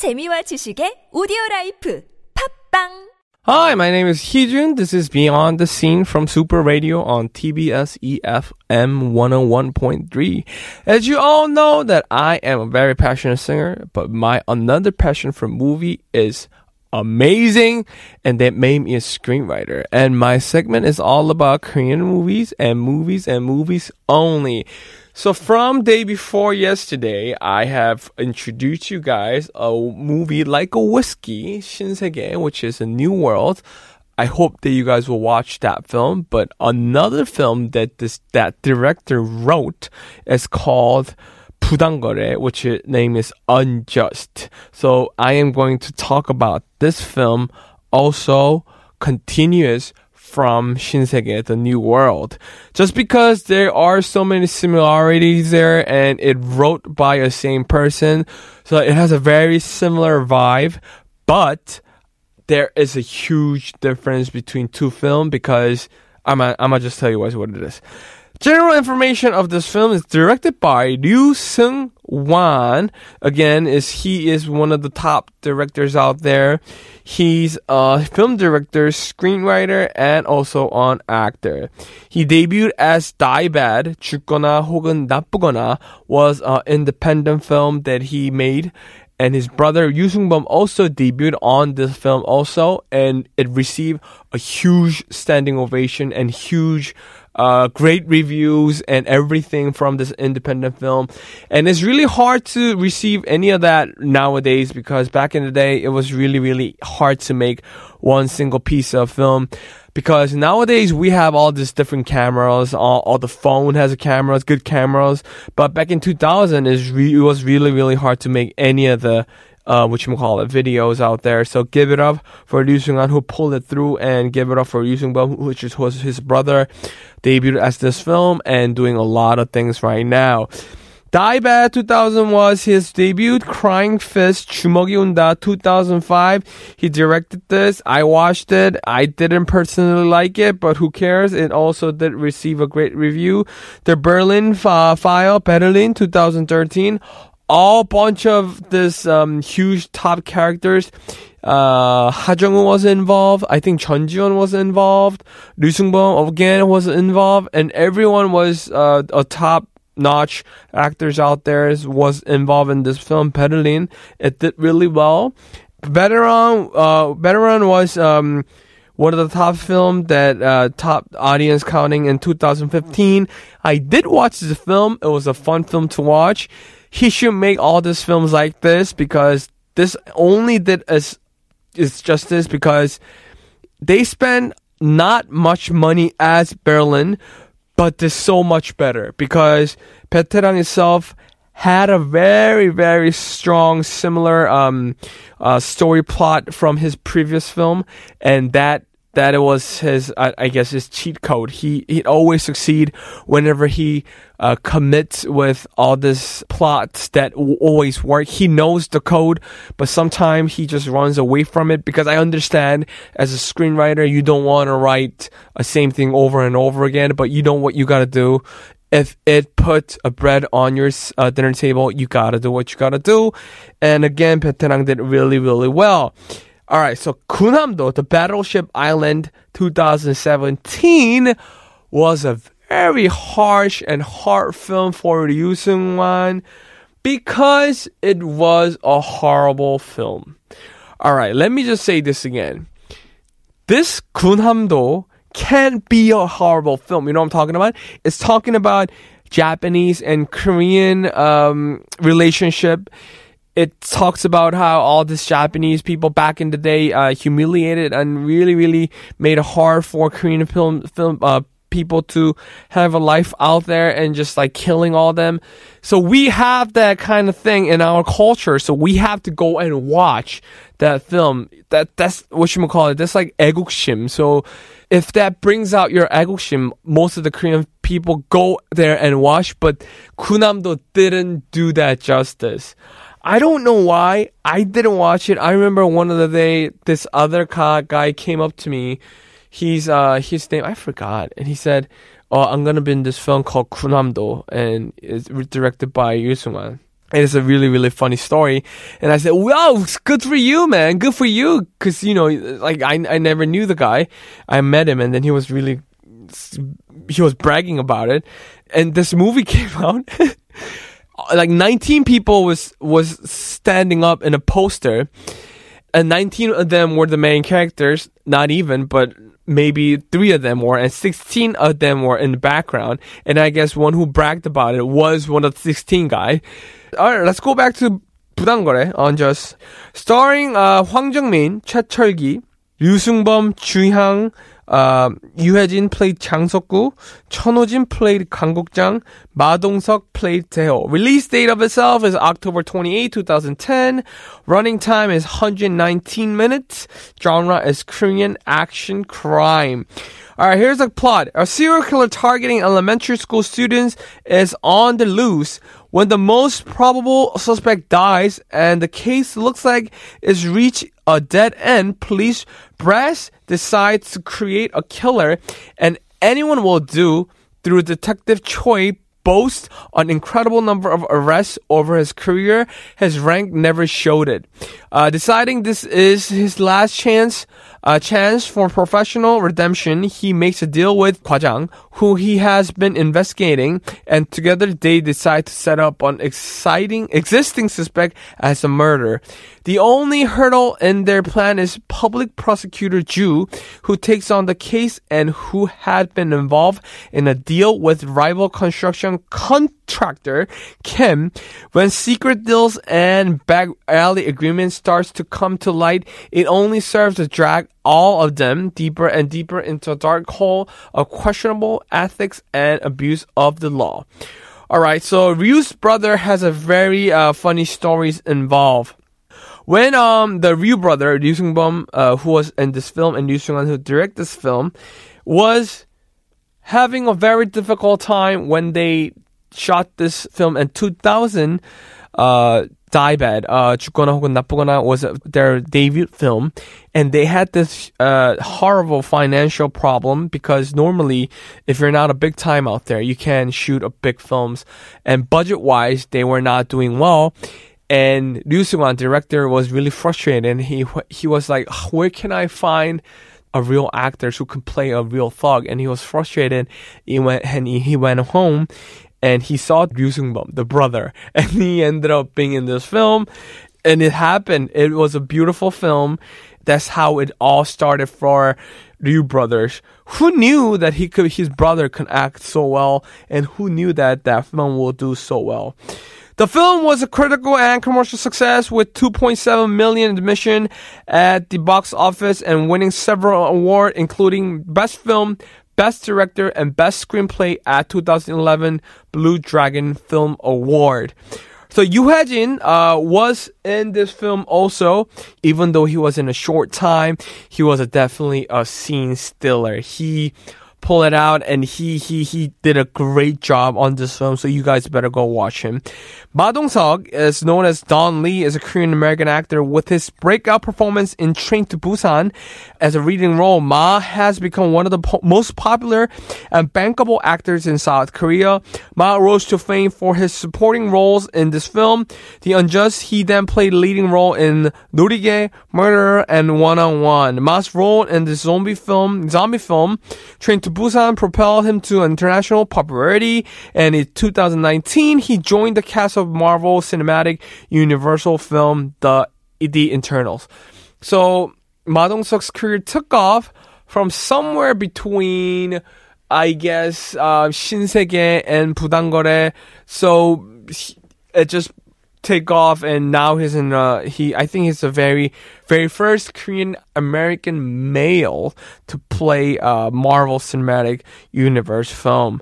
재미와 지식의 오디오 라이프 팝빵 Hi, my name is Heejun. This is Beyond the Scene from Super Radio on TBS EFM 101.3. As you all know that I am a very passionate singer, but my another passion for movie is amazing and that made me a screenwriter and my segment is all about korean movies and movies and movies only so from day before yesterday i have introduced you guys a movie like a whiskey shinsegae which is a new world I hope that you guys will watch that film. But another film that this that director wrote is called Pudangore, which name is unjust. So I am going to talk about this film also continuous from Shinsegae, The New World. Just because there are so many similarities there and it wrote by a same person, so it has a very similar vibe, but there is a huge difference between two film because I'm I'm gonna just tell you guys what it is. General information of this film is directed by Ryu Seung Wan. Again, is he is one of the top directors out there. He's a film director, screenwriter, and also an actor. He debuted as Die Bad, 죽거나 혹은 나쁘거나, was an independent film that he made and his brother Yoo Sung-bum also debuted on this film also, and it received a huge standing ovation and huge uh, great reviews and everything from this independent film. And it's really hard to receive any of that nowadays because back in the day, it was really, really hard to make one single piece of film. Because nowadays we have all these different cameras, all, all the phone has a cameras, good cameras. But back in 2000, re- it was really, really hard to make any of the uh, what you call it, videos out there. So give it up for Liu on who pulled it through, and give it up for Ryu Seung-bum, which is was his brother, debuted as this film and doing a lot of things right now. Die Bad 2000 was his debut. Crying Fist, 주먹이 Unda 2005. He directed this. I watched it. I didn't personally like it, but who cares? It also did receive a great review. The Berlin uh, File, Berlin 2013 all bunch of this um, huge top characters. Uh, Ha Jung was involved. I think Chun Ji-won was involved. Lee Sung-bum again was involved, and everyone was uh, a top notch actors out there was involved in this film. Berlin, it did really well. Veteran, uh, Veteran was um, one of the top film that uh, top audience counting in 2015. I did watch the film. It was a fun film to watch he should make all these films like this because this only did as is justice because they spend not much money as Berlin, but they're so much better because Veteran itself had a very very strong similar um, uh, story plot from his previous film, and that that it was his, I, I guess, his cheat code. He he always succeed whenever he uh, commits with all this plots that w- always work. He knows the code, but sometimes he just runs away from it because I understand as a screenwriter, you don't want to write a same thing over and over again, but you know what you gotta do. If it put a bread on your uh, dinner table, you gotta do what you gotta do. And again, Veteran did really, really well. All right, so Kunamdo, the Battleship Island 2017 was a very harsh and hard film for Ryu Seung-wan because it was a horrible film. All right, let me just say this again. This Kunamdo can't be a horrible film. You know what I'm talking about? It's talking about Japanese and Korean um, relationship it talks about how all these Japanese people back in the day uh, humiliated and really, really made it hard for Korean film film uh, people to have a life out there and just like killing all them. So we have that kind of thing in our culture. So we have to go and watch that film. That that's what you call it. That's like egukshim. So if that brings out your egukshim, most of the Korean people go there and watch. But Kunamdo didn't do that justice. I don't know why. I didn't watch it. I remember one of the day this other guy came up to me. He's uh his name I forgot, and he said, "Oh, I'm gonna be in this film called Kunamdo, and it's directed by Yoo Sung-an." And it's a really, really funny story. And I said, wow, good for you, man. Good for you. Cause, you know, like I, I never knew the guy. I met him and then he was really, he was bragging about it. And this movie came out like 19 people was was standing up in a poster and 19 of them were the main characters not even but maybe three of them were and 16 of them were in the background and i guess one who bragged about it was one of the 16 guy. All right let's go back to 부당거래 Unjust starring uh, 황정민, 최철기, 류승범, 주향, uh, 유해진 played 장석구, 천호진 played 강국장, 마동석 played Taeho. Release date of itself is October 28, 2010. Running time is 119 minutes. Genre is Korean action crime. Alright, here's the plot. A serial killer targeting elementary school students is on the loose when the most probable suspect dies and the case looks like it's reached a dead end, police brass decides to create a killer and anyone will do through Detective Choi boasts an incredible number of arrests over his career. His rank never showed it. Uh, deciding this is his last chance, uh, chance for professional redemption, he makes a deal with Kwajang, who he has been investigating, and together they decide to set up an exciting, existing suspect as a murder. The only hurdle in their plan is public prosecutor Ju, who takes on the case and who had been involved in a deal with rival construction contractor Kim. When secret deals and back alley agreements starts to come to light, it only serves to drag all of them deeper and deeper into a dark hole of questionable ethics and abuse of the law. All right, so Ryu's brother has a very uh, funny stories involved. When um the Ryu brother Ryu Seung-bum, uh, who was in this film, and Ryu Seung-wan, who directed this film, was having a very difficult time when they shot this film in 2000. Uh, Die Bad, uh, 죽거나 혹은 나쁘거나 was their debut film, and they had this uh, horrible financial problem because normally, if you're not a big time out there, you can shoot a big films, and budget wise, they were not doing well. And Ryu Seung-wan, director, was really frustrated, and he he was like, "Where can I find?" A real actor who could play a real thug?" And he was frustrated. He went and he, he went home, and he saw Ryu Seung-bum, the brother, and he ended up being in this film. And it happened. It was a beautiful film. That's how it all started for Ryu brothers. Who knew that he could, his brother could act so well, and who knew that that film will do so well? The film was a critical and commercial success with 2.7 million admission at the box office and winning several awards, including Best Film, Best Director, and Best Screenplay at 2011 Blue Dragon Film Award. So Yoo Hae-jin uh, was in this film also, even though he was in a short time. He was a definitely a scene stealer. He pull it out and he he he did a great job on this film so you guys better go watch him. Ma Dong-seok is known as Don Lee is a Korean American actor with his breakout performance in Train to Busan. As a leading role Ma has become one of the po- most popular and bankable actors in South Korea. Ma rose to fame for his supporting roles in this film. The Unjust he then played leading role in Norigae Murderer, and One on One Ma's role in the zombie film zombie film Train to Busan propelled him to international popularity, and in 2019, he joined the cast of Marvel Cinematic Universal film The, the Eternals. So, Ma Dong-seok's career took off from somewhere between, I guess, uh, Shinsegae and Budangore. So, he, it just take off and now he's in uh he I think he's the very very first Korean American male to play a Marvel Cinematic Universe film.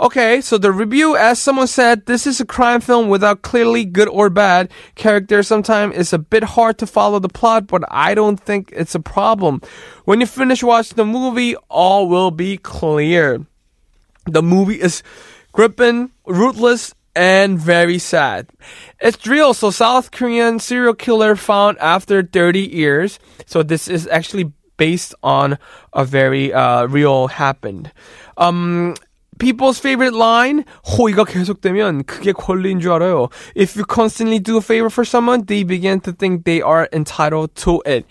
Okay, so the review, as someone said, this is a crime film without clearly good or bad characters. Sometimes it's a bit hard to follow the plot, but I don't think it's a problem. When you finish watching the movie, all will be clear. The movie is gripping, ruthless, and very sad. It's real. So South Korean serial killer found after 30 years. So this is actually based on a very uh, real happened. Um, people's favorite line, 호의가 계속되면 그게 권리인 줄 알아요. If you constantly do a favor for someone, they begin to think they are entitled to it.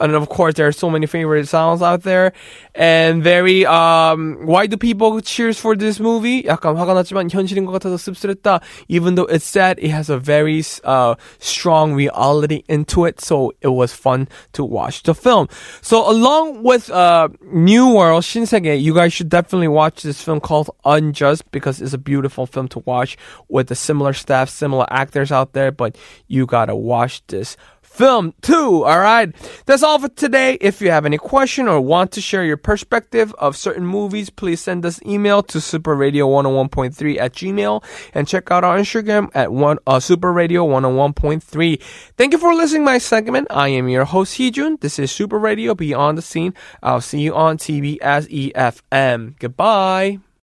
and of course there are so many favorite songs out there. And very um, why do people cheers for this movie? 약간 화가 났지만 현실인 것 같아서 씁쓸했다. Even though it's sad, it has a very uh, strong reality into it, so it was fun to watch the film. So along with uh, New World Shinsegae, you guys should definitely watch this film called Unjust because it's a beautiful film to watch with the similar staff, similar actors out there. But you gotta watch this film too. All right. That's all for today. If you have any question or want to share your perspective of certain movies, please send us email to superradio101.3 at gmail and check out our Instagram at one, uh, superradio101.3. Thank you for listening my segment. I am your host, Heejun. This is Super Radio Beyond the Scene. I'll see you on TBS EFM. Goodbye.